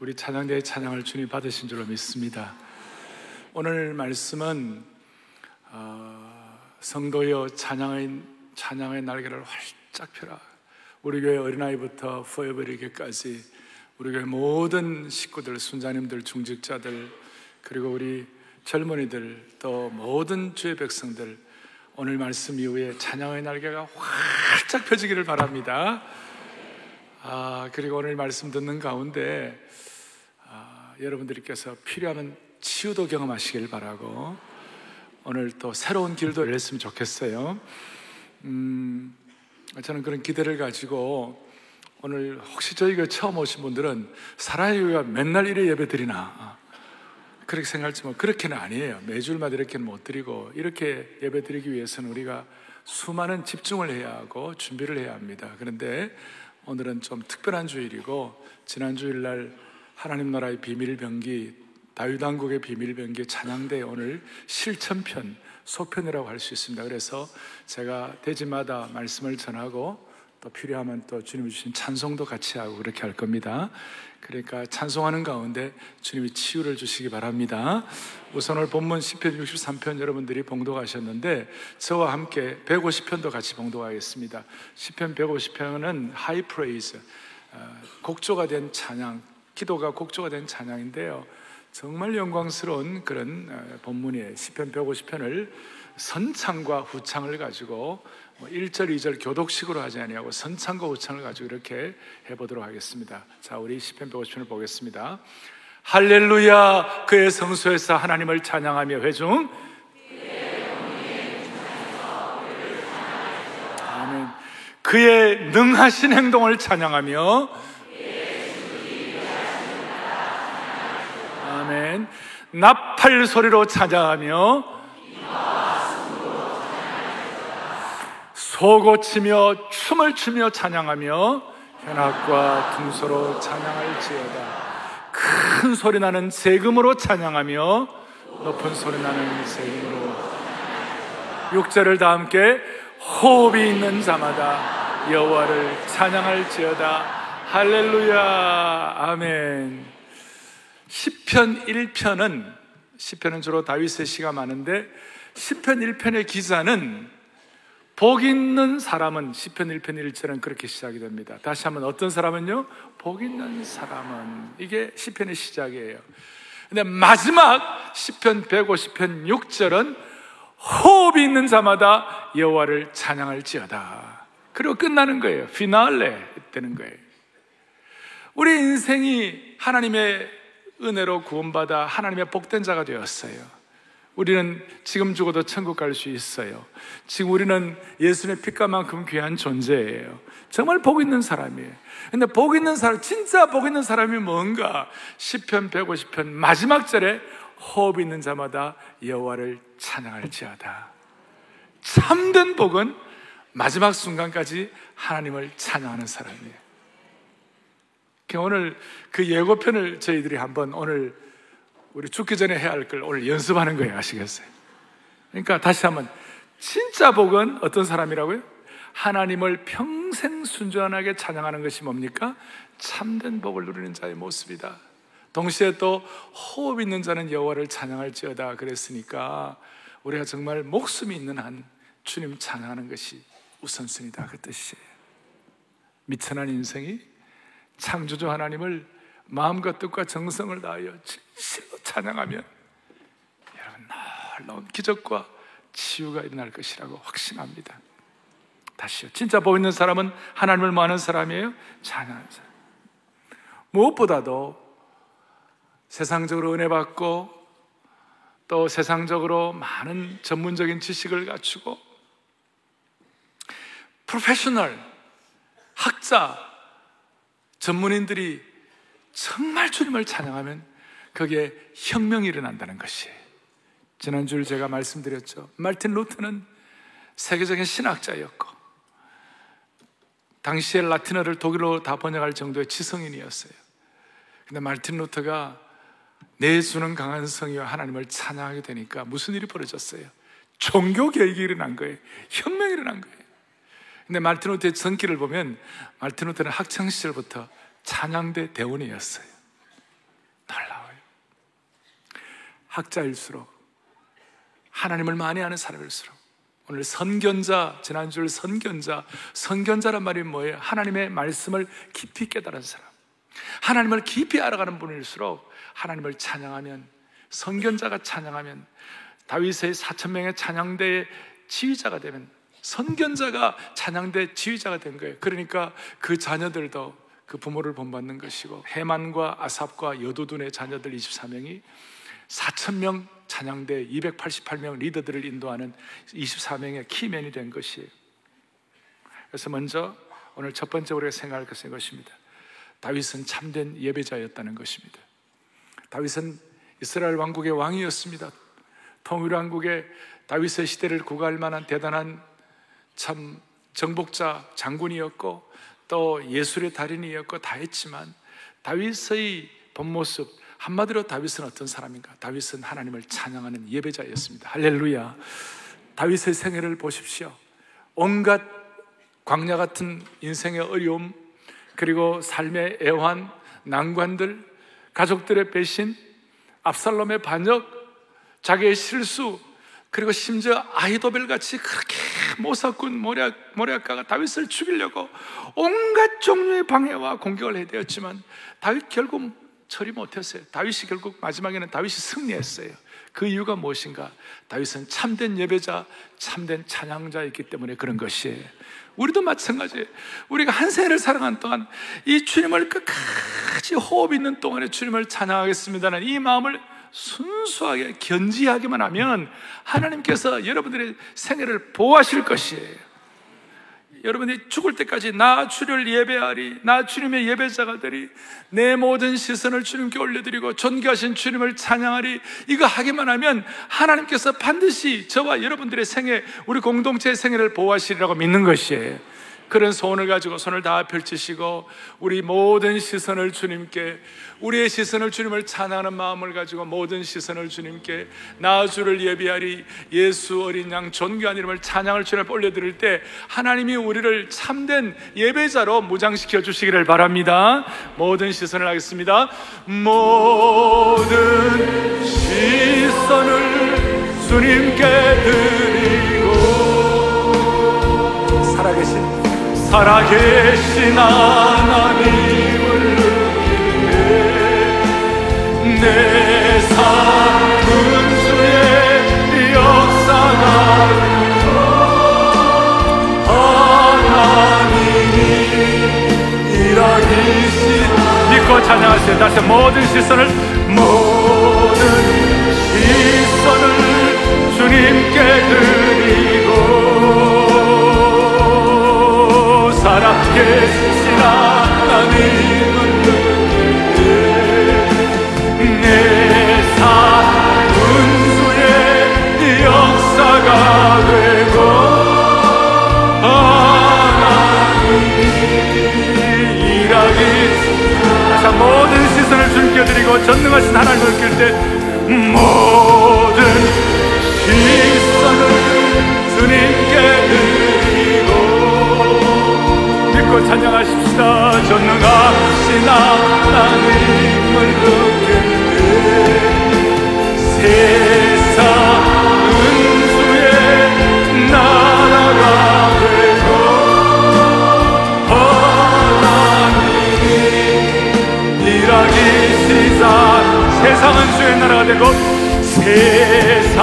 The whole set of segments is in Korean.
우리 찬양대의 찬양을 주님 받으신 줄로 믿습니다. 오늘 말씀은 어, 성도여 찬양의 찬양의 날개를 활짝 펴라. 우리 교회 어린아이부터 포에버리게까지 우리 교회 모든 식구들, 순자님들, 중직자들 그리고 우리 젊은이들 또 모든 주의 백성들 오늘 말씀 이후에 찬양의 날개가 활짝 펴지기를 바랍니다. 아, 그리고 오늘 말씀 듣는 가운데 아, 여러분들께서 필요하면 치유도 경험하시길 바라고 오늘 또 새로운 길도 열렸으면 좋겠어요. 음, 저는 그런 기대를 가지고 오늘 혹시 저희가 처음 오신 분들은 사랑의 교회가 맨날 이래 예배 드리나 그렇게 생각할지만 그렇게는 아니에요. 매주마다 이렇게는 못 드리고 이렇게 예배 드리기 위해서는 우리가 수많은 집중을 해야 하고 준비를 해야 합니다. 그런데 오늘은 좀 특별한 주일이고 지난 주일날 하나님 나라의 비밀 병기 다윗 왕국의 비밀 병기 찬양대 오늘 실천편 소편이라고 할 수 있습니다. 그래서 제가 대지마다 말씀을 전하고 또 필요하면 또 주님이 주신 찬송도 같이 하고 그렇게 할 겁니다. 그러니까 찬송하는 가운데 주님이 치유를 주시기 바랍니다. 우선 오늘 본문 시편 63편 여러분들이 봉독하셨는데 저와 함께 150편도 같이 봉독하겠습니다. 시편 150편은 high praise 어, 곡조가 된 찬양, 기도가 곡조가 된 찬양인데요. 정말 영광스러운 그런 어, 본문이에요. 시편 150편을 선창과 후창을 가지고 1절, 뭐 2절 교독식으로 하지 아니하고 선창과 후창을 가지고 이렇게 해 보도록 하겠습니다. 자, 우리 시편 150편을 보겠습니다. 할렐루야 그의 성소에서 하나님을 찬양하며 회중 아멘 그의 능하신 행동을 찬양하며 아멘 나팔 소리로 찬양하며 소고치며 춤을 추며 찬양하며 현악과 둥소로 찬양할지어다. 큰 소리 나는 세금으로 찬양하며 높은 소리 나는 세금으로. 육절을 다 함께 호흡이 있는 자마다 여호와를 찬양할지어다. 할렐루야. 아멘 10편 1편은 10편은 주로 다윗의 시가 많은데 10편 1편의 기사는 복 있는 사람은 10편 1편 1절은 그렇게 시작이 됩니다. 다시 한번 어떤 사람은요? 복 있는 사람은 이게 10편의 시작이에요. 근데 마지막 10편 150편 6절은 호흡이 있는 자마다 여호와를 찬양할지어다. 그리고 끝나는 거예요. 피날레 되는 거예요. 우리 인생이 하나님의 은혜로 구원받아 하나님의 복된 자가 되었어요. 우리는 지금 죽어도 천국 갈 수 있어요. 지금 우리는 예수의 피가만큼 귀한 존재예요. 정말 복 있는 사람이에요. 근데 복 있는 사람, 진짜 복 있는 사람이 뭔가? 10편, 150편 마지막 절에 호흡 있는 자마다 여호와를 찬양할지어다. 참된 복은 마지막 순간까지 하나님을 찬양하는 사람이에요. 오늘 그 예고편을 저희들이 한번 오늘 우리 죽기 전에 해야 할 걸 오늘 연습하는 거예요. 아시겠어요? 그러니까 다시 한번 진짜 복은 어떤 사람이라고요? 하나님을 평생 순전하게 찬양하는 것이 뭡니까? 참된 복을 누리는 자의 모습이다. 동시에 또 호흡 있는 자는 여호와를 찬양할지어다 그랬으니까 우리가 정말 목숨이 있는 한 주님 찬양하는 것이 우선순위다 그 뜻이에요. 미천한 인생이 창조주 하나님을 마음과 뜻과 정성을 다하여 진실로 찬양하면 여러분 놀라운 기적과 치유가 일어날 것이라고 확신합니다. 다시요. 진짜 보이는 사람은 하나님을 뭐하는 사람이에요? 찬양하는 사람. 무엇보다도 세상적으로 은혜 받고 또 세상적으로 많은 전문적인 지식을 갖추고 프로페셔널 학자 전문인들이 정말 주님을 찬양하면 거기에 혁명이 일어난다는 것이 지난주에 제가 말씀드렸죠. 말틴 루트는 세계적인 신학자였고 당시에 라틴어를 독일어로 다 번역할 정도의 지성인이었어요. 근데 말틴 루터가 내주는 강한 성의와 하나님을 찬양하게 되니까 무슨 일이 벌어졌어요? 종교 개혁이 일어난 거예요. 혁명이 일어난 거예요. 근데 말티노트의 전기를 보면 말티노트는 학창 시절부터 찬양대 대원이었어요. 놀라워요. 학자일수록 하나님을 많이 아는 사람일수록 오늘 선견자 지난주를 선견자 선견자란 말이 뭐예요? 하나님의 말씀을 깊이 깨달은 사람. 하나님을 깊이 알아가는 분일수록 하나님을 찬양하면 선견자가 찬양하면 다윗의 4천 명의 찬양대의 지휘자가 되면 선견자가 찬양대 지휘자가 된 거예요. 그러니까 그 자녀들도 그 부모를 본받는 것이고, 해만과 아삽과 여도둔의 자녀들 24명이 4천 명 찬양대 288명 리더들을 인도하는 24명의 키맨이 된 것이에요. 그래서 먼저 오늘 첫 번째 우리가 생각할 것은 이것입니다. 다윗은 참된 예배자였다는 것입니다. 다윗은 이스라엘 왕국의 왕이었습니다. 통일왕국의 다윗의 시대를 구가할 만한 대단한 참 정복자 장군이었고 또 예술의 달인이었고 다 했지만 다윗의 본 모습 한마디로 다윗은 어떤 사람인가? 다윗은 하나님을 찬양하는 예배자였습니다. 할렐루야. 다윗의 생애를 보십시오. 온갖 광야 같은 인생의 어려움, 그리고 삶의 애환, 난관들, 가족들의 배신, 압살롬의 반역, 자기의 실수, 그리고 심지어 아이도벨 같이 그렇게 모사꾼 모략, 모략가가 다윗을 죽이려고 온갖 종류의 방해와 공격을 해야 되었지만 다윗 결국 처리 못했어요. 다윗이 결국 마지막에는 다윗이 승리했어요. 그 이유가 무엇인가? 다윗은 참된 예배자, 참된 찬양자였기 때문에 그런 것이에요. 우리도 마찬가지예요. 우리가 한 생을 살아간 동안 이 주님을 끝까지 호흡 있는 동안에 주님을 찬양하겠습니다는 이 마음을 순수하게 견지하기만 하면 하나님께서 여러분들의 생애를 보호하실 것이에요. 여러분이 죽을 때까지 나 주를 예배하리, 나 주님의 예배자가 되리, 내 모든 시선을 주님께 올려드리고 존귀하신 주님을 찬양하리, 이거 하기만 하면 하나님께서 반드시 저와 여러분들의 생애, 우리 공동체의 생애를 보호하시리라고 믿는 것이에요. 그런 소원을 가지고 손을 다 펼치시고 우리 모든 시선을 주님께 우리의 시선을 주님을 찬양하는 마음을 가지고 모든 시선을 주님께 나 주를 예비하리. 예수 어린 양 존귀한 이름을 찬양을 주님 올려드릴 때 하나님이 우리를 참된 예배자로 무장시켜 주시기를 바랍니다. 모든 시선을 하겠습니다. 모든 시선을 주님께 드리고 살아계신 살아계신 하나님을 느끼네 내 삶은수의 역사가 하나님이 일하기신 믿고 찬양하세요. 다시 모든 시선을 모든 시선을 주님께 드리 살아계신 하나님을 내 삶은 주의 역사가 되고 하나님이 일하기 자 모든 시선을 주님께 드리고 전능하신 하나님을 느낄 때 믿고 찬양하십시다. 전능하신 하나님을 느끼네 세상은 주의 나라가 되고 하나님이 일하기 시작. 세상은 주의 나라가 되고 세상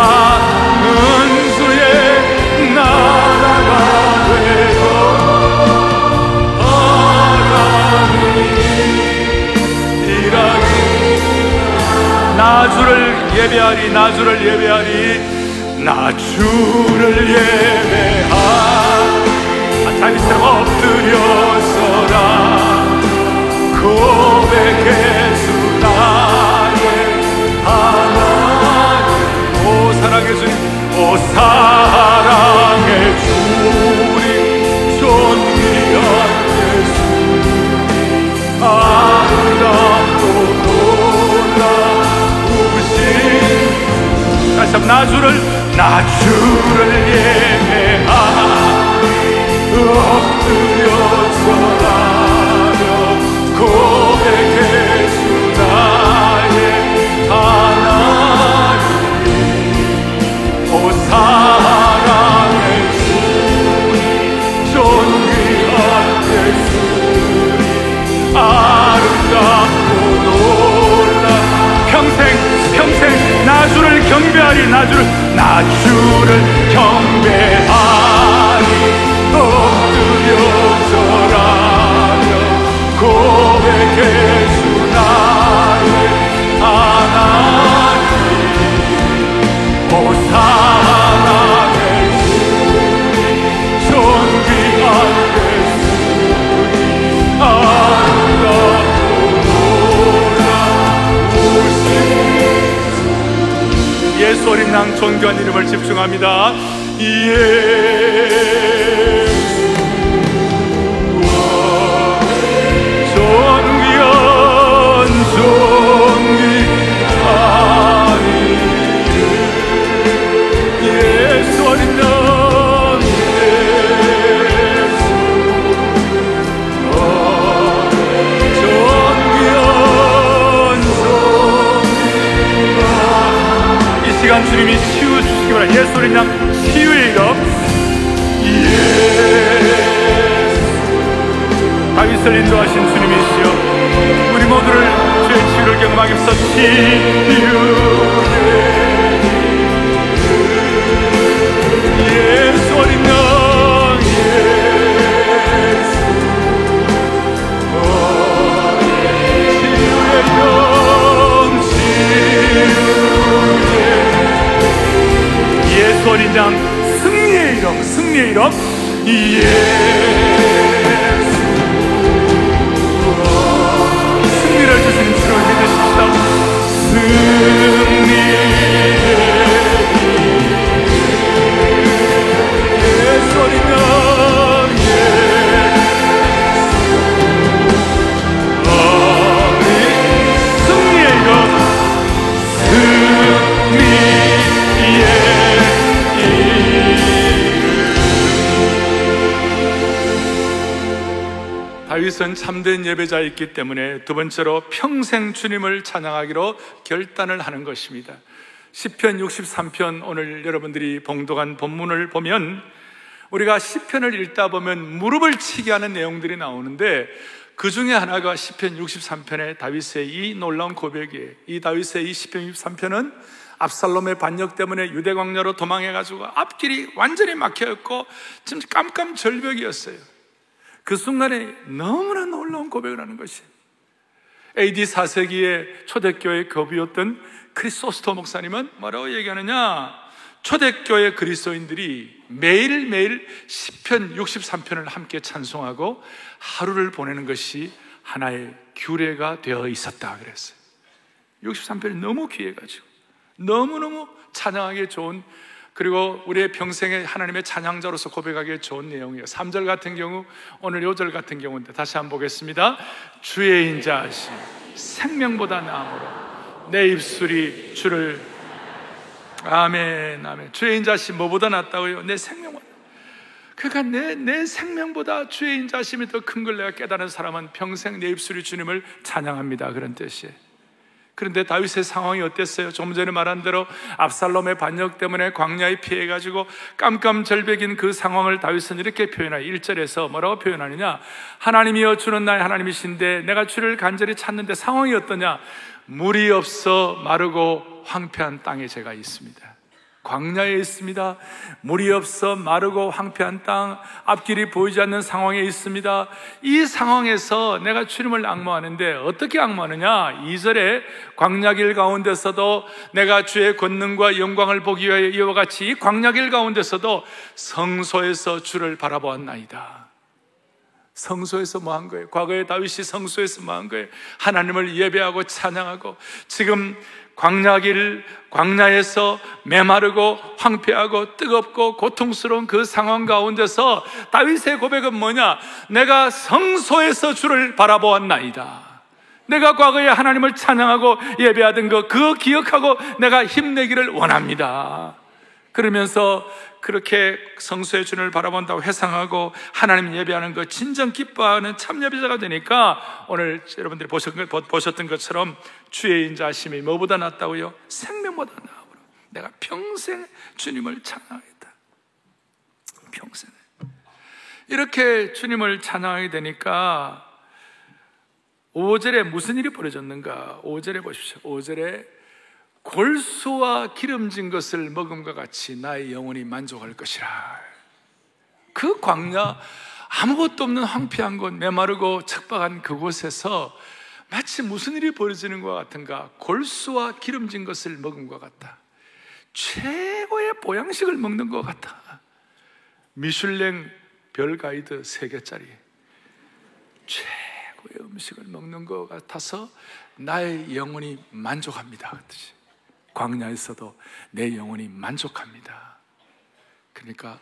은 나 주를 예배하리 나 주를 예배하리 나 주를 예배하리 아, 다윗처럼 엎드려서라. 고 한번 나 주를 나 주를 예배하리 엎드려 나리 나 주를 나 주를 경배하니 엎드려서라며 고백해. 어린 양 존귀한 이름을 집중합니다. 예. 참된 예배자였기 때문에 두 번째로 평생 주님을 찬양하기로 결단을 하는 것입니다. 10편 63편 오늘 여러분들이 봉독한 본문을 보면 우리가 10편을 읽다 보면 무릎을 치게 하는 내용들이 나오는데 그 중에 하나가 10편 63편의 다윗의 이 놀라운 고백이에요. 이 다윗의 이 10편 63편은 압살롬의 반역 때문에 유대 광야로 도망해 가지고 앞길이 완전히 막혀 있고 지금 깜깜 절벽이었어요. 그 순간에 너무나 놀라운 고백을 하는 것이 AD 4세기의 초대교회 거비였던 크리소스토 목사님은 뭐라고 얘기하느냐? 초대교회 그리스도인들이 매일매일 10편, 63편을 함께 찬송하고 하루를 보내는 것이 하나의 규례가 되어 있었다 그랬어요. 63편이 너무 귀해가지고 너무너무 찬양하기 좋은 그리고 우리의 평생에 하나님의 찬양자로서 고백하기에 좋은 내용이에요. 3절 같은 경우, 오늘 요절 같은 경우인데 다시 한번 보겠습니다. 주의 인자하심, 생명보다 나음으로 내 입술이 주를 아멘, 아멘. 주의 인자하심 뭐보다 낫다고요? 내 생명보다. 그러니까 내, 내 생명보다 주의 인자심이 더 큰 걸 내가 깨달은 사람은 평생 내 입술이 주님을 찬양합니다. 그런 뜻이에요. 그런데 다윗의 상황이 어땠어요? 좀 전에 말한 대로 압살롬의 반역 때문에 광야에 피해가지고 깜깜절벽인 그 상황을 다윗은 이렇게 표현하여 1절에서 뭐라고 표현하느냐? 하나님이여 주는 나의 하나님이신데 내가 주를 간절히 찾는데 상황이 어떠냐? 물이 없어 마르고 황폐한 땅에 제가 있습니다. 광야에 있습니다. 물이 없어 마르고 황폐한 땅, 앞길이 보이지 않는 상황에 있습니다. 이 상황에서 내가 주님을 악모하는데 어떻게 악모하느냐? 2절에 광야길 가운데서도 내가 주의 권능과 영광을 보기 위하여 이와 같이 광야길 가운데서도 성소에서 주를 바라보았나이다. 성소에서 뭐 한 거예요? 과거에 다윗이 성소에서 뭐 한 거예요? 하나님을 예배하고 찬양하고 지금 광야길, 광야에서 메마르고 황폐하고 뜨겁고 고통스러운 그 상황 가운데서 다윗의 고백은 뭐냐? 내가 성소에서 주를 바라보았나이다. 내가 과거에 하나님을 찬양하고 예배하던 거, 그거 기억하고 내가 힘내기를 원합니다. 그러면서 그렇게 성수의 주님을 바라본다고 회상하고 하나님 예배하는 것 진정 기뻐하는 참 예배자가 되니까 오늘 여러분들이 보셨던 것처럼 주의 인자심이 뭐보다 낫다고요? 생명보다 나으로 내가 평생 주님을 찬양하겠다. 평생 이렇게 주님을 찬양하게 되니까 5절에 무슨 일이 벌어졌는가? 5절에 보십시오. 5절에 골수와 기름진 것을 먹음과 같이 나의 영혼이 만족할 것이라. 그 광야 아무것도 없는 황폐한 곳, 메마르고 척박한 그곳에서 마치 무슨 일이 벌어지는 것 같은가? 골수와 기름진 것을 먹은 것 같다. 최고의 보양식을 먹는 것 같다. 미슐랭 별 가이드 3개짜리. 최고의 음식을 먹는 것 같아서 나의 영혼이 만족합니다. 그 뜻이. 광야에서도 내 영혼이 만족합니다. 그러니까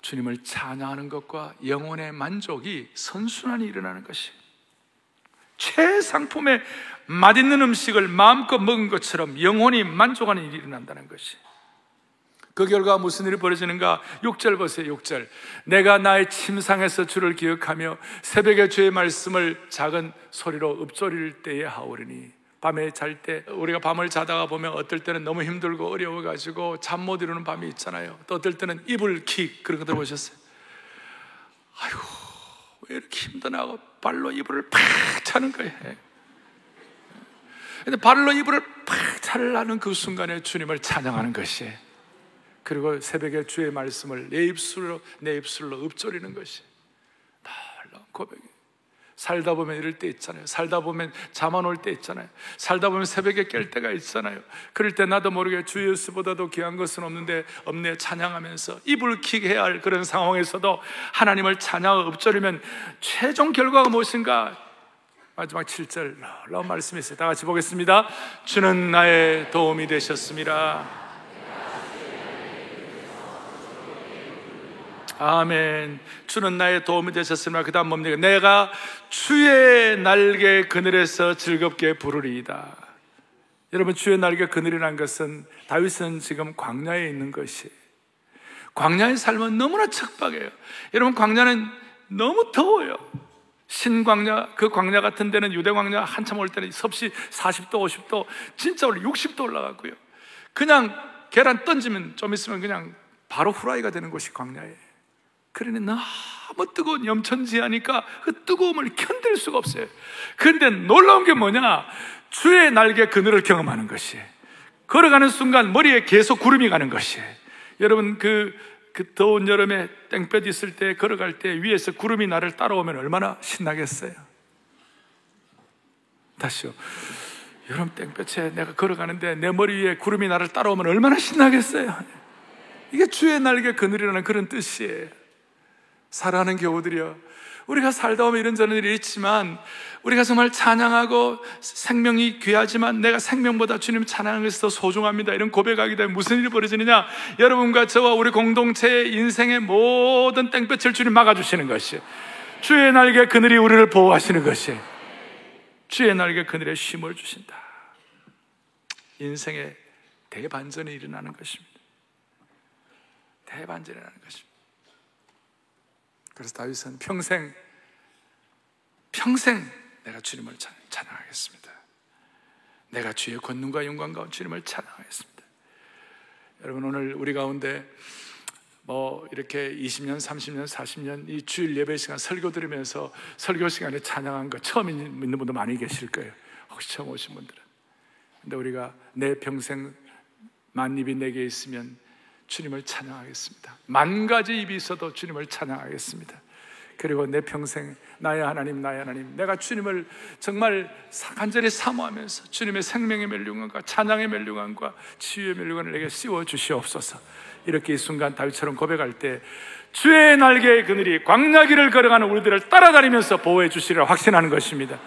주님을 찬양하는 것과 영혼의 만족이 선순환이 일어나는 것이 최상품의 맛있는 음식을 마음껏 먹은 것처럼 영혼이 만족하는 일이 일어난다는 것이 그 결과 무슨 일이 벌어지는가? 6절 보세요, 6절. 내가 나의 침상에서 주를 기억하며 새벽에 주의 말씀을 작은 소리로 읊조릴 때에 하오리니 밤에 잘 때 우리가 밤을 자다가 보면 어떨 때는 너무 힘들고 어려워가지고 잠 못 이루는 밤이 있잖아요. 또 어떨 때는 이불 킥 그런 거 들어보셨어요? 아이고 왜 이렇게 힘드나고 발로 이불을 팍 차는 거예요. 근데 발로 이불을 팍 차려는 그 순간에 주님을 찬양하는 것이 그리고 새벽에 주의 말씀을 내 입술로 내 입술로 읊조리는 것이 놀라운 고백이 살다 보면 이럴 때 있잖아요. 살다 보면 잠 안 올 때 있잖아요. 살다 보면 새벽에 깰 때가 있잖아요. 그럴 때 나도 모르게 주 예수보다도 귀한 것은 없는데 없네 찬양하면서 이불킥 해야 할 그런 상황에서도 하나님을 찬양하고 읊조리면 최종 결과가 무엇인가? 마지막 7절 놀라운 말씀이 있어요. 다 같이 보겠습니다. 주는 나의 도움이 되셨습니다. 아멘. 주는 나의 도움이 되셨으나 그 다음 뭡니까? 내가 주의 날개 그늘에서 즐겁게 부르리이다. 여러분, 주의 날개 그늘이라는 것은 다윗은 지금 광야에 있는 것이 광야의 삶은 너무나 척박해요. 여러분, 광야는 너무 더워요. 신광야, 그 광야 같은 데는 유대 광야 한참 올 때는 섭씨 40도, 50도, 진짜 올라 60도 올라갔고요. 그냥 계란 던지면 좀 있으면 그냥 바로 후라이가 되는 곳이 광야예요. 그러니 너무 뜨거운 염천지하니까 그 뜨거움을 견딜 수가 없어요. 그런데 놀라운 게 뭐냐? 주의 날개 그늘을 경험하는 것이. 걸어가는 순간 머리에 계속 구름이 가는 것이. 여러분 그, 그 더운 여름에 땡볕 있을 때 걸어갈 때 위에서 구름이 나를 따라오면 얼마나 신나겠어요? 다시요. 여름 땡볕에 내가 걸어가는데 내 머리 위에 구름이 나를 따라오면 얼마나 신나겠어요? 이게 주의 날개 그늘이라는 그런 뜻이에요. 사랑하는 교우들이여 우리가 살다 보면 이런저런 일이 있지만 우리가 정말 찬양하고 생명이 귀하지만 내가 생명보다 주님 찬양하는 것이 더 소중합니다. 이런 고백하기 때문에 무슨 일이 벌어지느냐? 여러분과 저와 우리 공동체의 인생의 모든 땡볕을 주님 막아주시는 것이 주의 날개 그늘이 우리를 보호하시는 것이 주의 날개 그늘에 쉼을 주신다. 인생의 대반전이 일어나는 것입니다. 대반전이 일어나는 것입니다 그래서 다윗은 평생 평생 내가 주님을 찬양하겠습니다. 내가 주의 권능과 영광과 주님을 찬양하겠습니다. 여러분 오늘 우리 가운데 뭐 이렇게 20년, 30년, 40년 이 주일 예배 시간 설교 들으면서 설교 시간에 찬양한 거 처음 있는 분도 많이 계실 거예요. 혹시 처음 오신 분들은. 근데 우리가 내 평생 만입이 내게 있으면 주님을 찬양하겠습니다. 만 가지 입이 있어도 주님을 찬양하겠습니다. 그리고 내 평생 나의 하나님, 나의 하나님, 내가 주님을 정말 간절히 사모하면서 주님의 생명의 멸류관과 찬양의 멸류관과 치유의 멸류관을 내게 씌워 주시옵소서. 이렇게 이 순간 다윗처럼 고백할 때 주의 날개의 그늘이 광야길을 걸어가는 우리들을 따라다니면서 보호해 주시리라 확신하는 것입니다.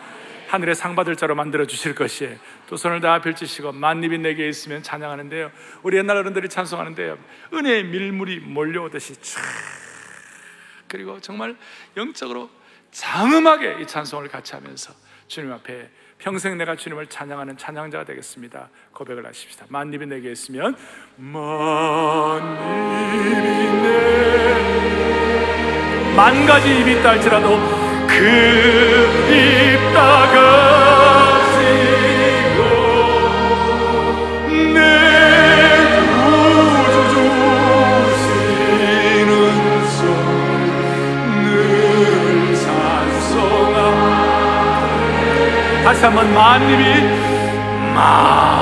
하늘의 상 받을 자로 만들어 주실 것이에요. 두 손을 다 펼치시고 만입이 내게 있으면 찬양하는데요. 우리 옛날 어른들이 찬송하는데요. 은혜의 밀물이 몰려오듯이 촤 그리고 정말 영적으로 장음하게 이 찬송을 같이 하면서 주님 앞에 평생 내가 주님을 찬양하는 찬양자가 되겠습니다. 고백을 하십시다. 만입이 내게 있으면 만입이 내만 가지 입이 있다 할지라도 찬송하 다시 한번 만님이 만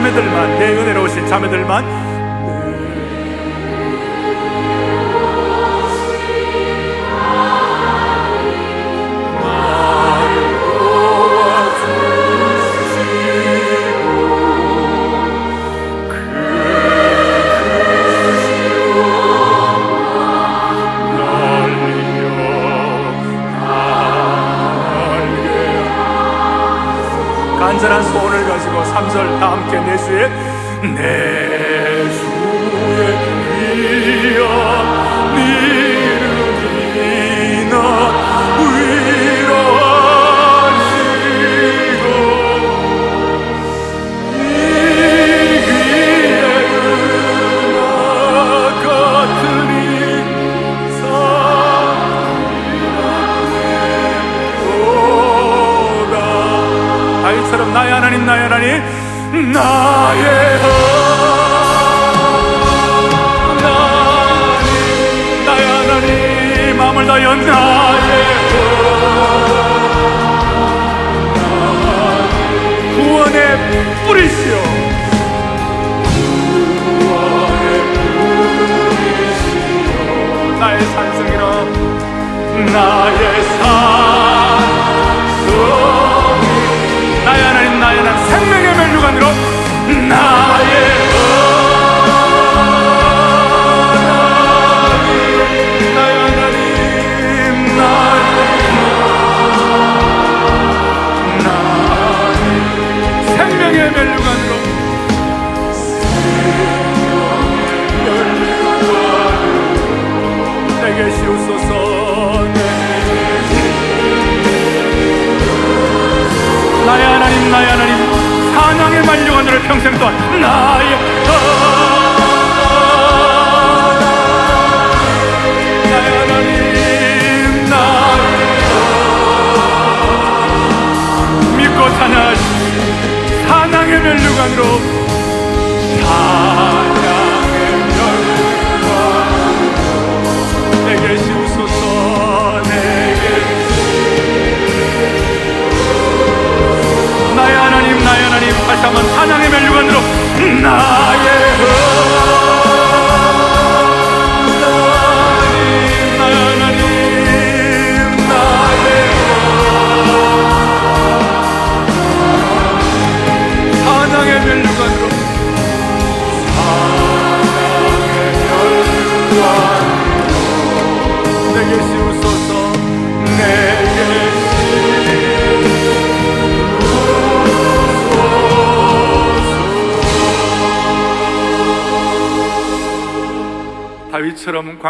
자매들만 내 은혜로 오신 자매들만. 간절한 소원. 3절 다 함께 내수에 내수의 귀한 네. 다윗처럼 나의 하나님 나의 하나님 나의 하나님 나의 하나님 마음을 다여 나의 뿌리시오. 구원의 뿌리시오. 나의 산성이라. 나의 산성 간으로. 나의 나의 하나님 나의 하나님 사냥의 만류관으로 평생 동안 나의 하나님 나의 하나님. 나의 믿고 찬양하시 사냥의 멸류관으로 사 다시 한번 사냥의 멸류관으로 나의 하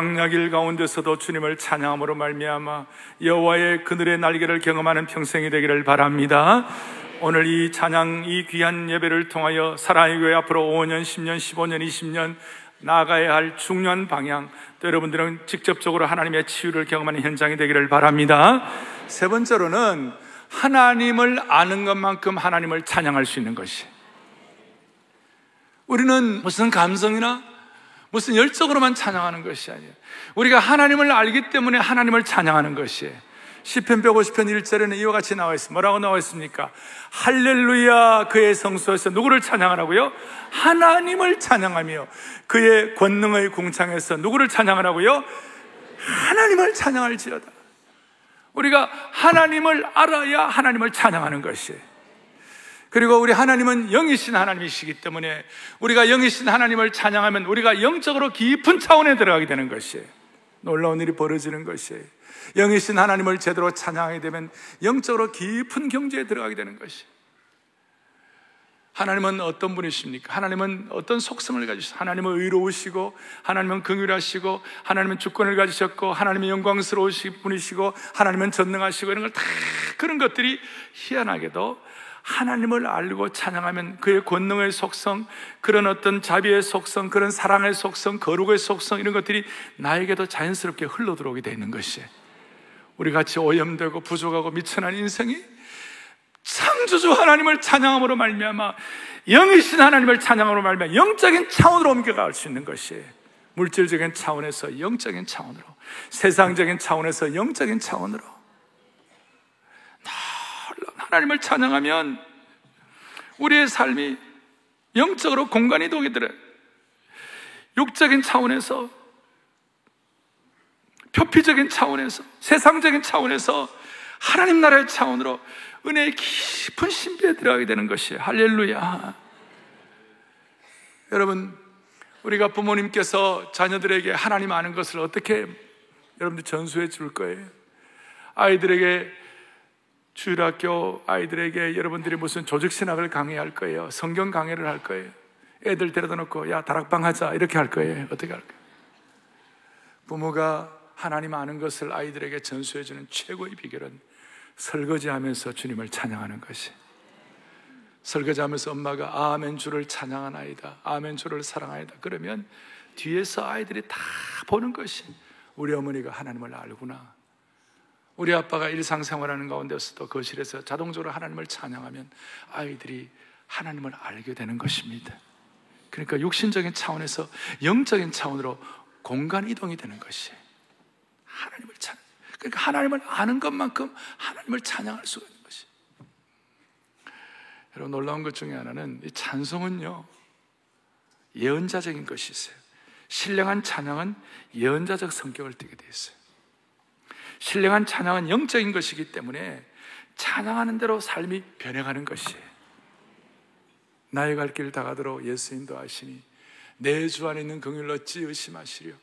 광야길 가운데서도 주님을 찬양함으로 말미암아 여호와의 그늘의 날개를 경험하는 평생이 되기를 바랍니다. 오늘 이 찬양 이 귀한 예배를 통하여 사랑의 교회 앞으로 5년, 10년, 15년, 20년 나아가야 할 중요한 방향 또 여러분들은 직접적으로 하나님의 치유를 경험하는 현장이 되기를 바랍니다. 세 번째로는 하나님을 아는 것만큼 하나님을 찬양할 수 있는 것이 우리는 무슨 감성이나 무슨 열정으로만 찬양하는 것이 아니에요. 우리가 하나님을 알기 때문에 하나님을 찬양하는 것이에요. 시편 150편 1절에는 이와 같이 나와 있습니다. 뭐라고 나와 있습니까? 할렐루야 그의 성소에서 누구를 찬양하라고요? 하나님을 찬양하며 그의 권능의 궁창에서 누구를 찬양하라고요? 하나님을 찬양할지어다. 우리가 하나님을 알아야 하나님을 찬양하는 것이에요. 그리고 우리 하나님은 영이신 하나님이시기 때문에 우리가 영이신 하나님을 찬양하면 우리가 영적으로 깊은 차원에 들어가게 되는 것이에요. 놀라운 일이 벌어지는 것이에요. 영이신 하나님을 제대로 찬양하게 되면 영적으로 깊은 경지에 들어가게 되는 것이에요. 하나님은 어떤 분이십니까? 하나님은 어떤 속성을 가지시고 하나님은 의로우시고 하나님은 긍휼하시고 하나님은 주권을 가지셨고 하나님은 영광스러우신 분이시고 하나님은 전능하시고 이런 걸 다 그런 것들이 희한하게도 하나님을 알고 찬양하면 그의 권능의 속성, 그런 어떤 자비의 속성, 그런 사랑의 속성, 거룩의 속성 이런 것들이 나에게도 자연스럽게 흘러 들어오게 되는 것이에요. 우리 같이 오염되고 부족하고 미천한 인생이 창조주 하나님을 찬양함으로 말미암아 영이신 하나님을 찬양함으로 말미암아 영적인 차원으로 옮겨갈 수 있는 것이에요. 물질적인 차원에서 영적인 차원으로, 세상적인 차원에서 영적인 차원으로. 하나님을 찬양하면 우리의 삶이 영적으로 공간 이동이 들어요. 육적인 차원에서, 표피적인 차원에서, 세상적인 차원에서 하나님 나라의 차원으로 은혜의 깊은 신비에 들어가게 되는 것이에요. 할렐루야. 여러분, 우리가 부모님께서 자녀들에게 하나님 아는 것을 어떻게 여러분들 전수해 줄 거예요? 아이들에게 주일학교 아이들에게 여러분들이 무슨 조직신학을 강의할 거예요. 성경 강의를 할 거예요. 애들 데려다 놓고 야 다락방 하자 이렇게 할 거예요. 어떻게 할 거예요? 부모가 하나님 아는 것을 아이들에게 전수해 주는 최고의 비결은 설거지하면서 주님을 찬양하는 것이. 설거지하면서 엄마가 아멘 주를 찬양한 아이다. 아멘 주를 사랑하이다. 그러면 뒤에서 아이들이 다 보는 것이 우리 어머니가 하나님을 알구나. 우리 아빠가 일상생활하는 가운데서도 거실에서 자동적으로 하나님을 찬양하면 아이들이 하나님을 알게 되는 것입니다. 그러니까 육신적인 차원에서 영적인 차원으로 공간 이동이 되는 것이 하나님을 찬 그러니까 하나님을 아는 것만큼 하나님을 찬양할 수가 있는 것이. 여러분 놀라운 것 중에 하나는 이 찬송은요 예언자적인 것이 있어요. 신령한 찬양은 예언자적 성격을 띠게 되어 있어요. 신령한 찬양은 영적인 것이기 때문에 찬양하는 대로 삶이 변해가는 것이에요. 나의 갈길 다가도록 예수 인도하시니 내 주 안에 있는 긍휼 어찌 의심하시려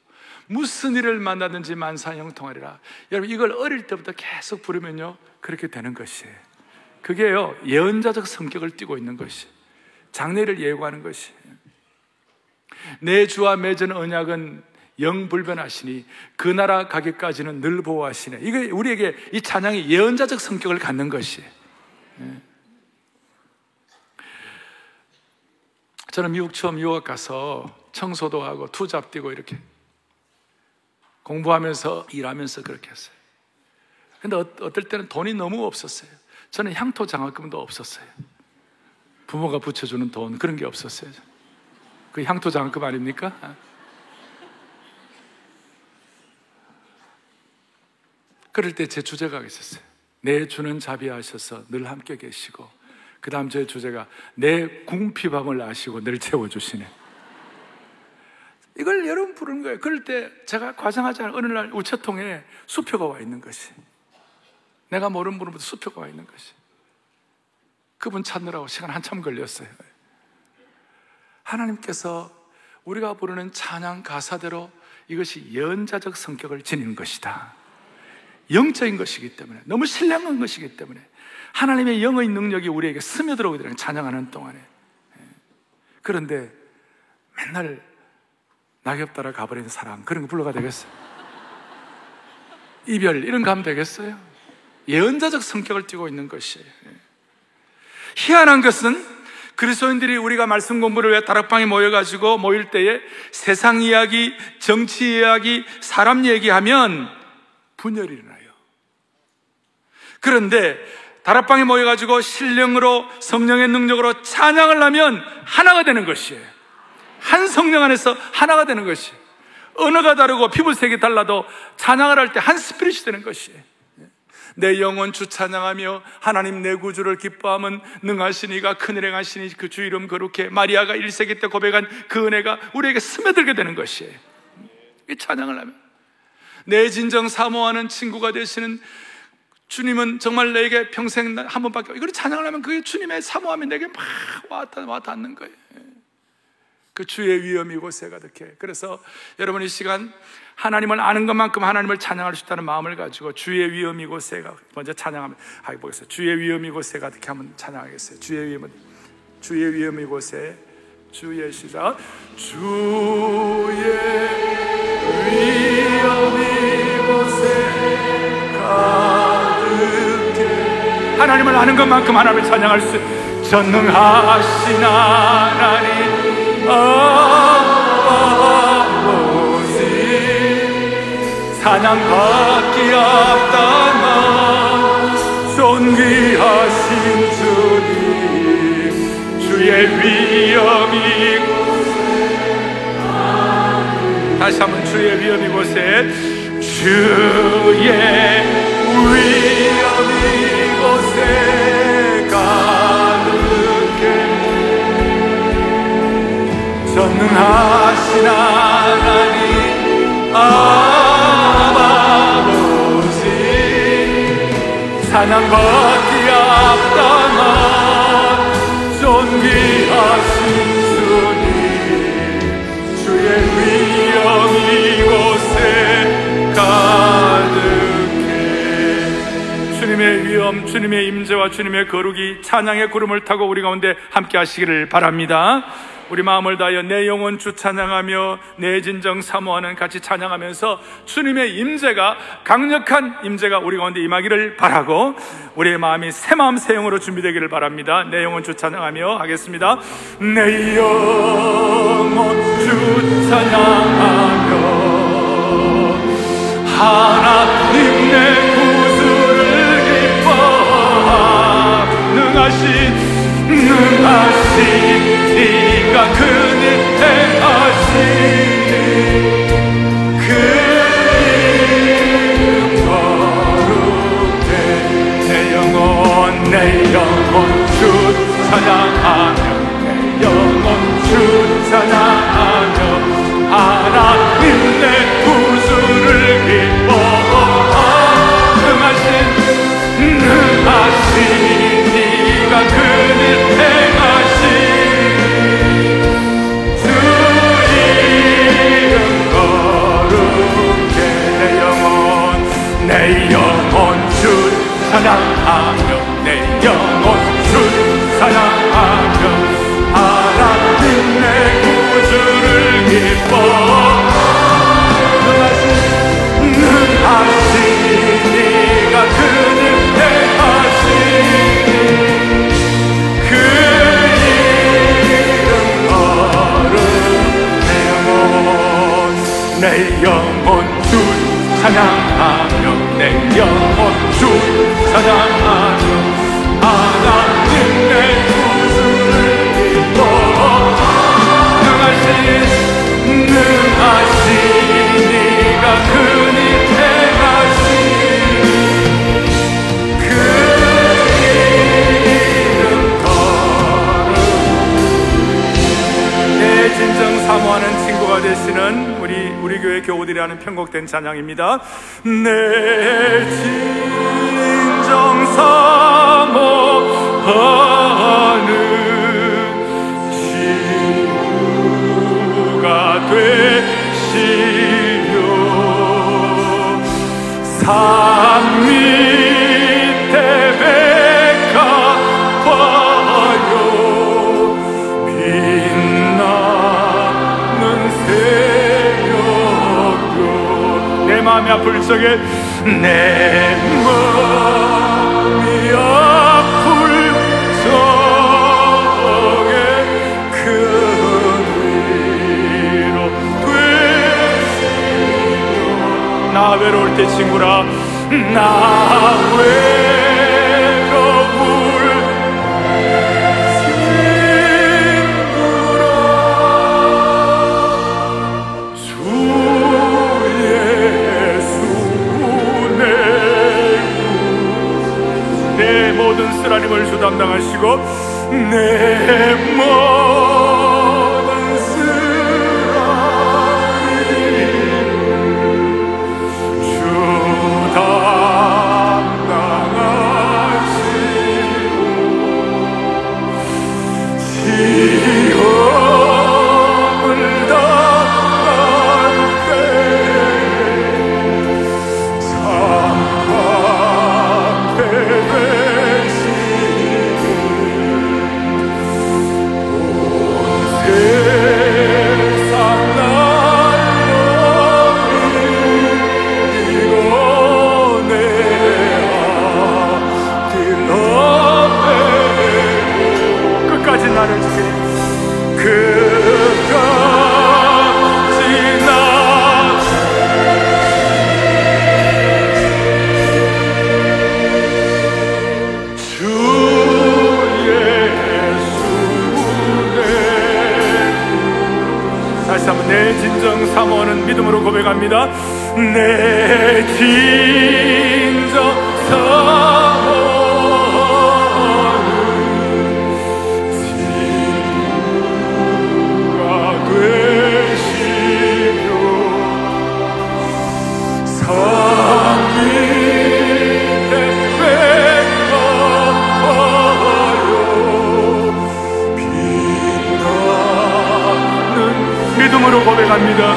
무슨 일을 만나든지 만사 형통하리라. 여러분 이걸 어릴 때부터 계속 부르면요 그렇게 되는 것이에요 그게요 예언자적 성격을 띠고 있는 것이. 장래를 예고하는 것이. 내 주와 맺은 언약은 영불변하시니 그 나라 가기까지는 늘 보호하시네. 이게 우리에게 이 찬양이 예언자적 성격을 갖는 것이에요. 예. 저는 미국 처음 유학 가서 청소도 하고 투잡 뛰고 이렇게 공부하면서 일하면서 그렇게 했어요. 근데 어, 어떨 때는 돈이 너무 없었어요. 저는 향토 장학금도 없었어요. 부모가 붙여주는 돈 그런 게 없었어요. 그 향토 장학금 아닙니까? 그럴 때 제 주제가 있었어요. 내 주는 자비하셔서 늘 함께 계시고, 그 다음 제 주제가 내 궁피밤을 아시고 늘 채워주시네. 이걸 여러분 부르는 거예요. 그럴 때 제가 과장하지 않은 어느 날 우체통에 수표가 와 있는 것이. 내가 모르는 분부터 수표가 와 있는 것이. 그분 찾느라고 시간 한참 걸렸어요. 하나님께서 우리가 부르는 찬양 가사대로 이것이 연자적 성격을 지니는 것이다. 영적인 것이기 때문에 너무 신령한 것이기 때문에 하나님의 영의 능력이 우리에게 스며들어오게 되는 찬양하는 동안에 예. 그런데 맨날 낙엽 따라 가버리는 사랑 그런 거 불러가 되겠어요? 이별 이런 거 하면 되겠어요? 예언자적 성격을 띠고 있는 것이에요 예. 희한한 것은 그리스도인들이 우리가 말씀 공부를 왜 다락방에 모여가지고 모일 때에 세상 이야기, 정치 이야기, 사람 얘기하면 분열이 일어나요. 그런데 다락방에 모여가지고 신령으로 성령의 능력으로 찬양을 하면 하나가 되는 것이에요. 한 성령 안에서 하나가 되는 것이에요. 언어가 다르고 피부색이 달라도 찬양을 할 때 한 스피릿이 되는 것이에요. 내 영혼 주 찬양하며 하나님 내 구주를 기뻐하면 능하시니가 큰일 행하시니 그 주 이름 거룩해 마리아가 1세기 때 고백한 그 은혜가 우리에게 스며들게 되는 것이에요. 이 찬양을 하면 내 진정 사모하는 친구가 되시는 주님은 정말 내게 평생 한 번밖에 이걸 찬양을 하면 그게 주님의 사모함이 내게 막 와닿, 와닿는 거예요. 그 주의 위엄이 곳에 가득해. 그래서 여러분 이 시간 하나님을 아는 것만큼 하나님을 찬양할 수 있다는 마음을 가지고 주의 위엄이 곳에 가 먼저 찬양하면 하기 보겠어요. 주의 위엄이 곳에 가득해 한번 찬양하겠어요. 주의 위엄은 주의 위엄이 곳에 주의 시작 주의 위엄이 곳에 가득해 하나님을 아는 것만큼 하나님을 찬양할 수 전능하신 하나님. 아버지 사냥받기 앞당한 존귀하신 주님 주의 위엄이 다시 한번 주의 위엄이 곳에 주의 위엄 이 곳에 전능하신 하나님 아버지. 사냥받기 앞당한 존귀하신 주님 주님의 위엄 주님의 임재와 주님의 거룩이 찬양의 구름을 타고 우리 가운데 함께 하시기를 바랍니다 우리 마음을 다하여 내 영혼 주 찬양하며 내 진정 사모하는 같이 찬양하면서 주님의 임재가 강력한 임재가 우리 가운데 임하기를 바라고 우리의 마음이 새 마음 새 영으로 준비되기를 바랍니다. 내 영혼 주 찬양하며 하겠습니다. 내 영혼 주 찬양하며 하나님 내 능하신 능하신 네가 그늘 행하시니 그 거룩해 내 영혼 내 영혼 주 찬양하며 이름 거룩해. 내 영혼 주 찬양하며 하나님 내 구주를 기뻐 내 영혼 주 찬양하며 내 영혼 주 찬양하며 하나님 내 구주를 기뻐 능하신 능하신 네가 그니 그 진정 사모하는 친구가 되시는 우리 교회 교우들이 하는 편곡된 찬양입니다. 내 진정 산밑 마음이 아플 적에 내 마음이 아플 적에 큰 위로 되시며 나 외로울 때 친구라 나 외로울 모든 쓰라림을 주 담당하시고 내모 사모하는 믿음으로 고백합니다. 내 진정 빛나는 믿음으로 고백합니다. 내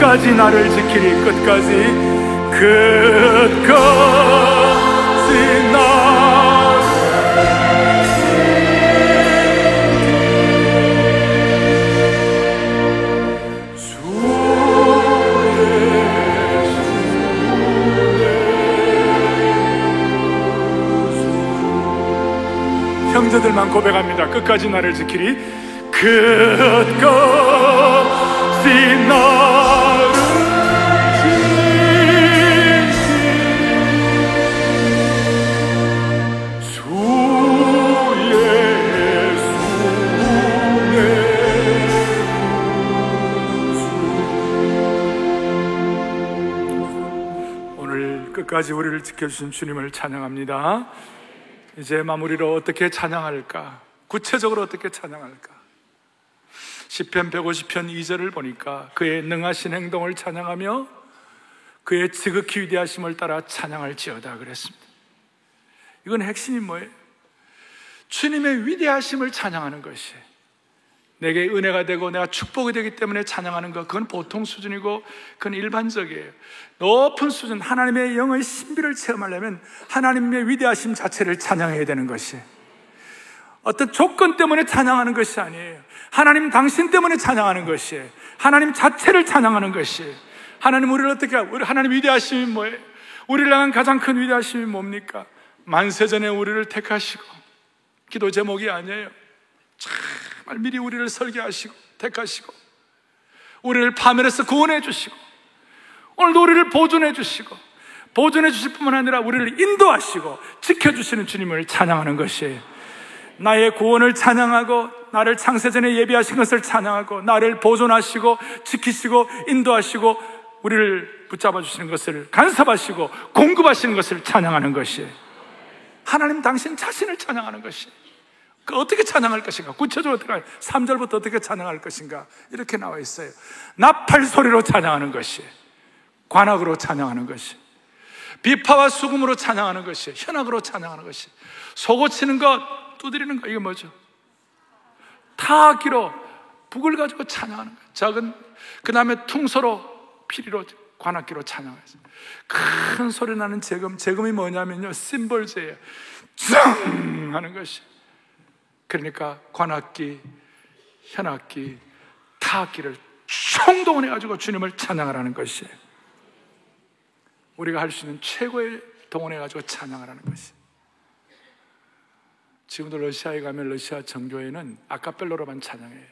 끝까지 나를 지키리 끝까지 끝까지 나를 형제들만 고백합니다. 끝까지 나를 지키리. 끝까지 나 끝까지 우리를 지켜주신 주님을 찬양합니다. 이제 마무리로 어떻게 찬양할까? 구체적으로 어떻게 찬양할까? 시편 150편 2절을 보니까 그의 능하신 행동을 찬양하며 그의 지극히 위대하심을 따라 찬양할지어다 그랬습니다. 이건 핵심이 뭐예요? 주님의 위대하심을 찬양하는 것이 내게 은혜가 되고 내가 축복이 되기 때문에 찬양하는 것 그건 보통 수준이고 그건 일반적이에요. 높은 수준 하나님의 영의 신비를 체험하려면 하나님의 위대하심 자체를 찬양해야 되는 것이 어떤 조건 때문에 찬양하는 것이 아니에요. 하나님 당신 때문에 찬양하는 것이 하나님 자체를 찬양하는 것이 하나님 우리를 어떻게 우리 하나님 위대하심이 뭐예요? 우리를 향한 가장 큰 위대하심이 뭡니까? 만세전에 우리를 택하시고 기도 제목이 아니에요. 정말 미리 우리를 설계하시고 택하시고 우리를 파멸해서 구원해 주시고 오늘도 우리를 보존해 주시고 보존해 주실 뿐만 아니라 우리를 인도하시고 지켜주시는 주님을 찬양하는 것이 나의 구원을 찬양하고 나를 창세전에 예비하신 것을 찬양하고 나를 보존하시고 지키시고 인도하시고 우리를 붙잡아 주시는 것을 간섭하시고 공급하시는 것을 찬양하는 것이 하나님 당신 자신을 찬양하는 것이 그 어떻게 찬양할 것인가? 구체적으로 어떻게 3절부터 어떻게 찬양할 것인가? 이렇게 나와 있어요. 나팔 소리로 찬양하는 것이 관악으로 찬양하는 것이 비파와 수금으로 찬양하는 것이 현악으로 찬양하는 것이 소고치는 것 두드리는 것 이게 뭐죠? 타악기로 북을 가지고 찬양하는 것 작은 그 다음에 퉁소로 피리로 관악기로 찬양하죠 큰 소리 나는 재금 재금이 뭐냐면요 심벌제예요 짱 하는 것이 그러니까 관악기 현악기 타악기를 총동원해 가지고 주님을 찬양하라는 것이에요 우리가 할 수 있는 최고의 동원해 가지고 찬양을 하는 것이. 지금도 러시아에 가면 러시아 정교회는 아카펠로로만 찬양해요.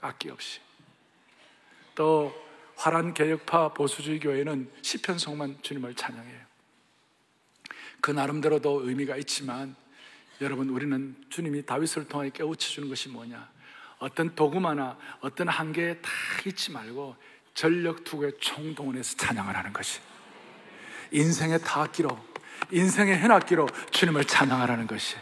악기 없이. 또 화란 개혁파 보수주의 교회는 시편송만 주님을 찬양해요. 그 나름대로도 의미가 있지만 여러분 우리는 주님이 다윗을 통해 깨우쳐 주는 것이 뭐냐? 어떤 도구마나 어떤 한계에 다 있지 말고 전력 투구에 총동원해서 찬양을 하는 것이. 인생의 타악기로, 인생의 현악기로 주님을 찬양하라는 것이.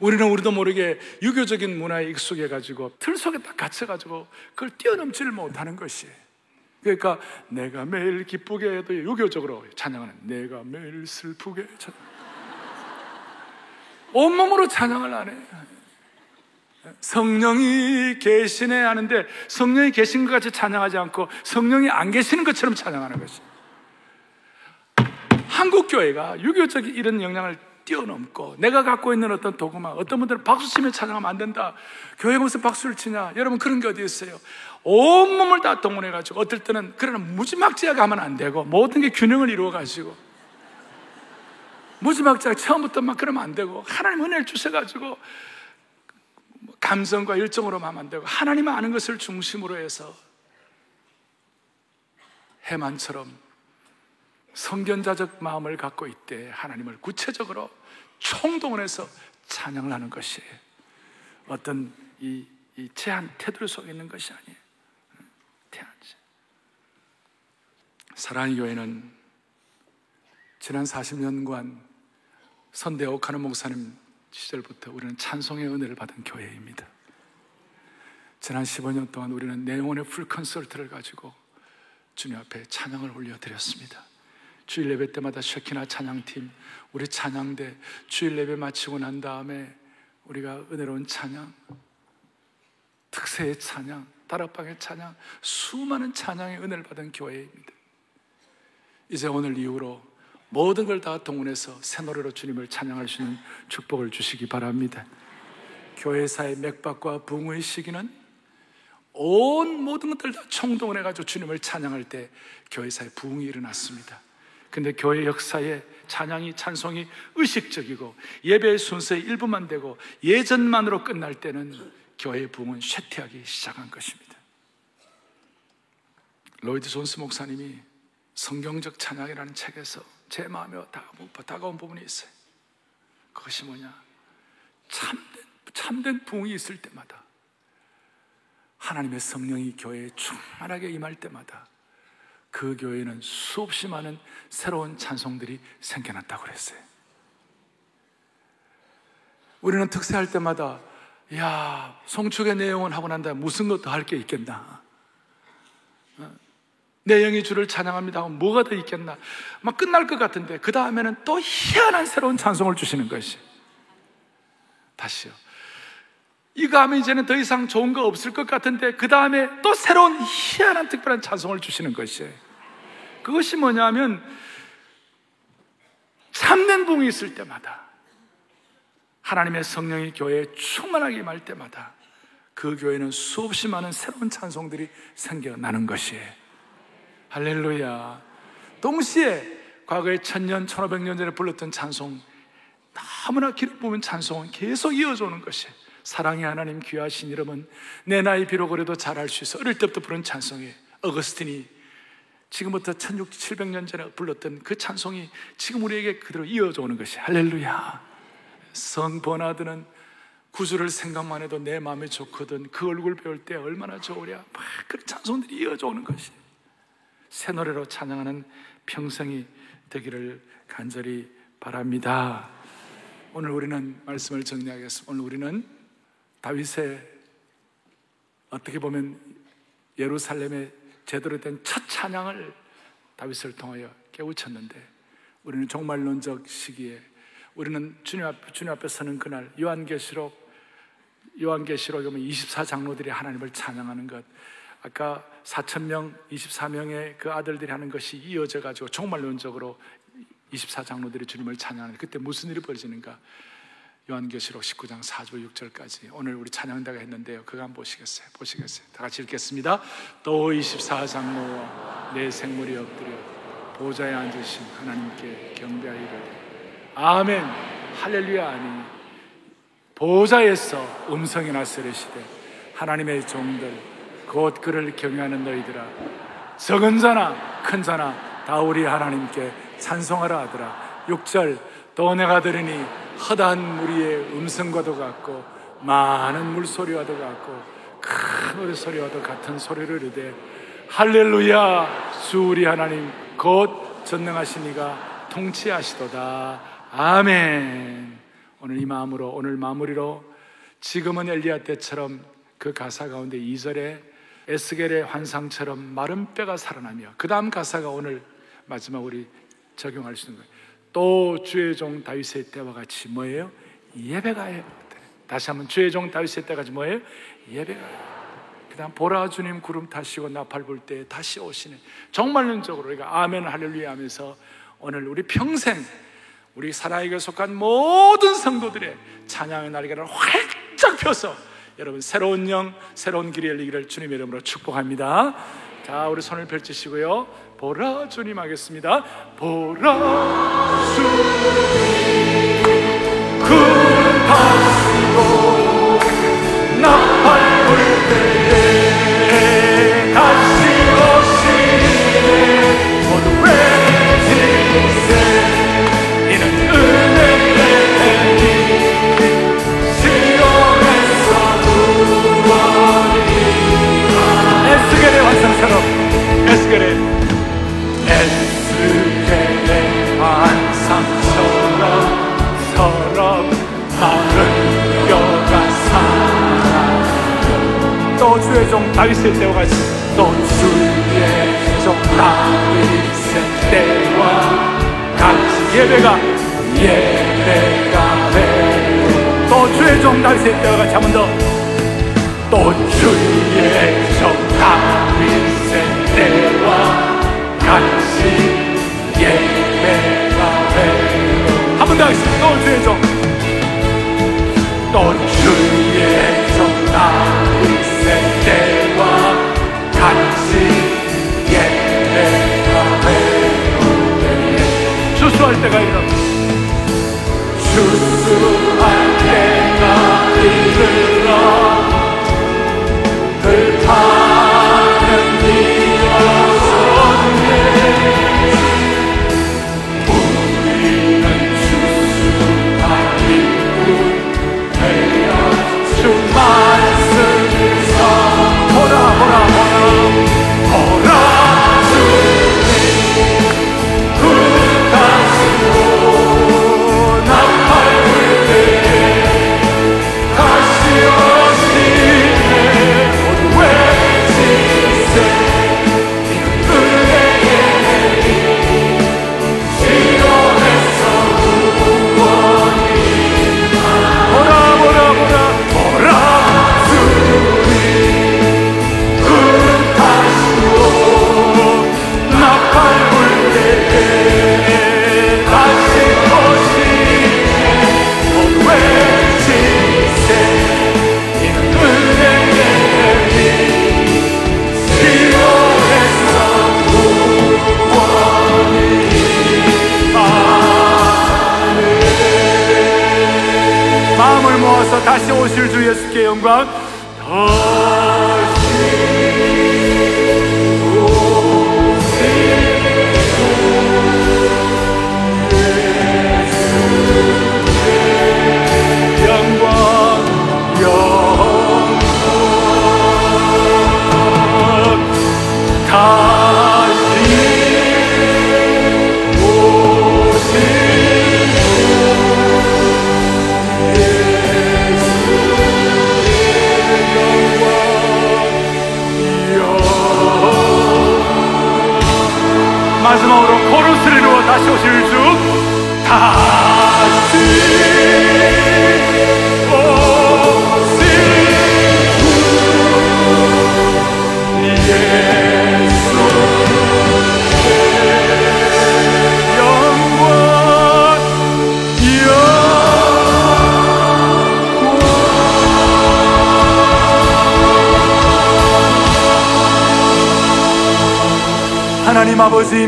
우리는 우리도 모르게 유교적인 문화에 익숙해 가지고 틀 속에 딱 갇혀 가지고 그걸 뛰어넘지를 못하는 것이. 그러니까 내가 매일 기쁘게 해도 유교적으로 찬양하는 내가 매일 슬프게 찬양. 온몸으로 찬양을 안 해. 성령이 계시네 하는데 성령이 계신 것 같이 찬양하지 않고 성령이 안 계시는 것처럼 찬양하는 것이. 한국 교회가 유교적인 이런 영향을 뛰어넘고 내가 갖고 있는 어떤 도구만 어떤 분들은 박수 치며 찬양하면 안 된다. 교회 무슨 박수를 치냐? 여러분 그런 게 어디 있어요? 온 몸을 다 동원해 가지고 어떨 때는 그러나 무지막지하게 하면 안 되고 모든 게 균형을 이루어 가지고 무지막지하게 처음부터 막 그러면 안 되고 하나님 은혜를 주셔 가지고 감성과 일정으로만 하면 안 되고 하나님 아는 것을 중심으로 해서 해만처럼 성견자적 마음을 갖고 있대 하나님을 구체적으로 총동원해서 찬양을 하는 것이 어떤 이, 이 제한 태도를 속에 있는 것이 아니에요. 태한지. 사랑의 교회는 지난 40년간 선대 옥하는 목사님 시절부터 우리는 찬송의 은혜를 받은 교회입니다. 지난 15년 동안 우리는 내 영혼의 풀 컨설트를 가지고 주님 앞에 찬양을 올려드렸습니다. 주일 예배 때마다 쉐키나 찬양팀, 우리 찬양대 주일 예배 마치고 난 다음에 우리가 은혜로운 찬양, 특세의 찬양, 다락방의 찬양, 수많은 찬양의 은혜를 받은 교회입니다. 이제 오늘 이후로 모든 걸 다 동원해서 새 노래로 주님을 찬양할 수 있는 축복을 주시기 바랍니다. 교회사의 맥박과 붕의 시기는 온 모든 것들 다 총동원해가지고 주님을 찬양할 때 교회사의 부흥이 일어났습니다. 근데 교회 역사에 찬양이 찬송이 의식적이고 예배의 순서의 일부만 되고 예전만으로 끝날 때는 교회의 부흥은 쇠퇴하기 시작한 것입니다. 로이드 존스 목사님이 성경적 찬양이라는 책에서 제 마음에 다가온 부분이 있어요. 그것이 뭐냐? 참된, 참된 부흥이 있을 때마다 하나님의 성령이 교회에 충만하게 임할 때마다 그 교회는 수없이 많은 새로운 찬송들이 생겨났다고 그랬어요. 우리는 특세할 때마다 야 송축의 내용은 하고 난 다음에 무슨 것도 할 게 있겠나 어? 내 영이 주를 찬양합니다 뭐가 더 있겠나? 막 끝날 것 같은데 그 다음에는 또 희한한 새로운 찬송을 주시는 것이. 다시요. 이거 하면 이제는 더 이상 좋은 거 없을 것 같은데 그 다음에 또 새로운 희한한 특별한 찬송을 주시는 것이에요 그것이 뭐냐면 참된 붕이 있을 때마다 하나님의 성령이 교회에 충만하게 임할 때마다 그 교회는 수없이 많은 새로운 찬송들이 생겨나는 것이에요. 할렐루야. 동시에 과거에 천년, 천오백 년 전에 불렀던 찬송, 너무나 기름 부은 찬송은 계속 이어져 오는 것이에요. 사랑의 하나님 귀하신 여러분, 내 나이 비록 그래도 잘할 수 있어. 어릴 때부터 부른 찬송이에요. 어거스틴이 지금부터 1600년 전에 불렀던 그 찬송이 지금 우리에게 그대로 이어져 오는 것이 할렐루야. 성 버나드는 구주를 생각만 해도 내 마음이 좋거든 그 얼굴 배울 때 얼마나 좋으랴 막 그런 찬송들이 이어져 오는 것이 새 노래로 찬양하는 평생이 되기를 간절히 바랍니다. 오늘 우리는 말씀을 정리하겠습니다. 오늘 우리는 다윗의 어떻게 보면 예루살렘의 제대로 된 첫 찬양을 다윗을 통하여 깨우쳤는데 우리는 종말론적 시기에 우리는 주님 앞 주님 앞에 서는 그날 요한계시록 요한계시록에 보면 24장로들이 하나님을 찬양하는 것 아까 4천명 24명의 그 아들들이 하는 것이 이어져 가지고 종말론적으로 24장로들이 주님을 찬양하는 그때 무슨 일이 벌어지는가 요한계시록 19장 4절 6절까지 오늘 우리 찬양대가 했는데요. 그거 한번 보시겠어요? 보시겠어요? 다 같이 읽겠습니다. 또 24장로와 내 생물이 엎드려 보좌에 앉으신 하나님께 경배하이를 아멘 할렐루야 아니 보좌에서 음성이 나서르시되 하나님의 종들 곧 그를 경외하는 너희들아. 적은 자나 큰 자나 다 우리 하나님께 찬송하라 하더라. 6절 또 내가 들으니 허다한 무리의 음성과도 같고 많은 물소리와도 같고 큰 노래소리와도 같은 소리를 이르되 할렐루야 주 우리 하나님 곧 전능하신 이가 통치하시도다. 아멘. 오늘 이 마음으로 오늘 마무리로 지금은 엘리야 때처럼 그 가사 가운데 2절에 에스겔의 환상처럼 마른 뼈가 살아나며 그 다음 가사가 오늘 마지막 우리 적용할 수 있는 거예요. 또 주의 종 다윗의 때와 같이 뭐예요? 예배가요. 다시 한번 주의 종 다윗의 때까지 뭐예요? 예배가요. 그 다음 보라 주님 구름 타시고 나팔 불 때 다시 오시는 정말론적으로 우리가 아멘 할렐루야 하면서 오늘 우리 평생 우리 사랑에게 속한 모든 성도들의 찬양의 날개를 활짝 펴서 여러분 새로운 영, 새로운 길이 열리기를 주님 이름으로 축복합니다. 자, 우리 손을 펼치시고요. 보라 주님 하겠습니다. 보라 주님 구하시고 환상처럼 에스겔의 에스겔의 환상처럼 서럽 마른 뼈가 살아 또 주의 종 다윗의 때와 같이 또 주의 종 다윗의 때와 같이 예배가 예배가 되또 주의 종 다윗의 때와 같이 한번 더. 또 주의 종 다시 예배하래요 아, 한번 더 하겠습니다. 널 주의 종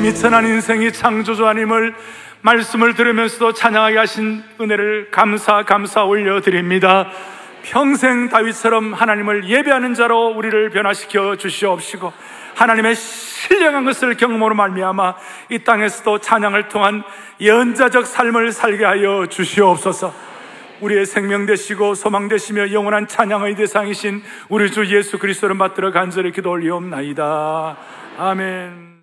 미천한 인생이 창조주 하님을 말씀을 들으면서도 찬양하게 하신 은혜를 감사 감사 올려드립니다. 평생 다윗처럼 하나님을 예배하는 자로 우리를 변화시켜 주시옵시고 하나님의 신령한 것을 경험으로 말미암아 이 땅에서도 찬양을 통한 연자적 삶을 살게 하여 주시옵소서. 우리의 생명 되시고 소망 되시며 영원한 찬양의 대상이신 우리 주 예수 그리스도를 받들어 간절히 기도 올리옵나이다. 아멘.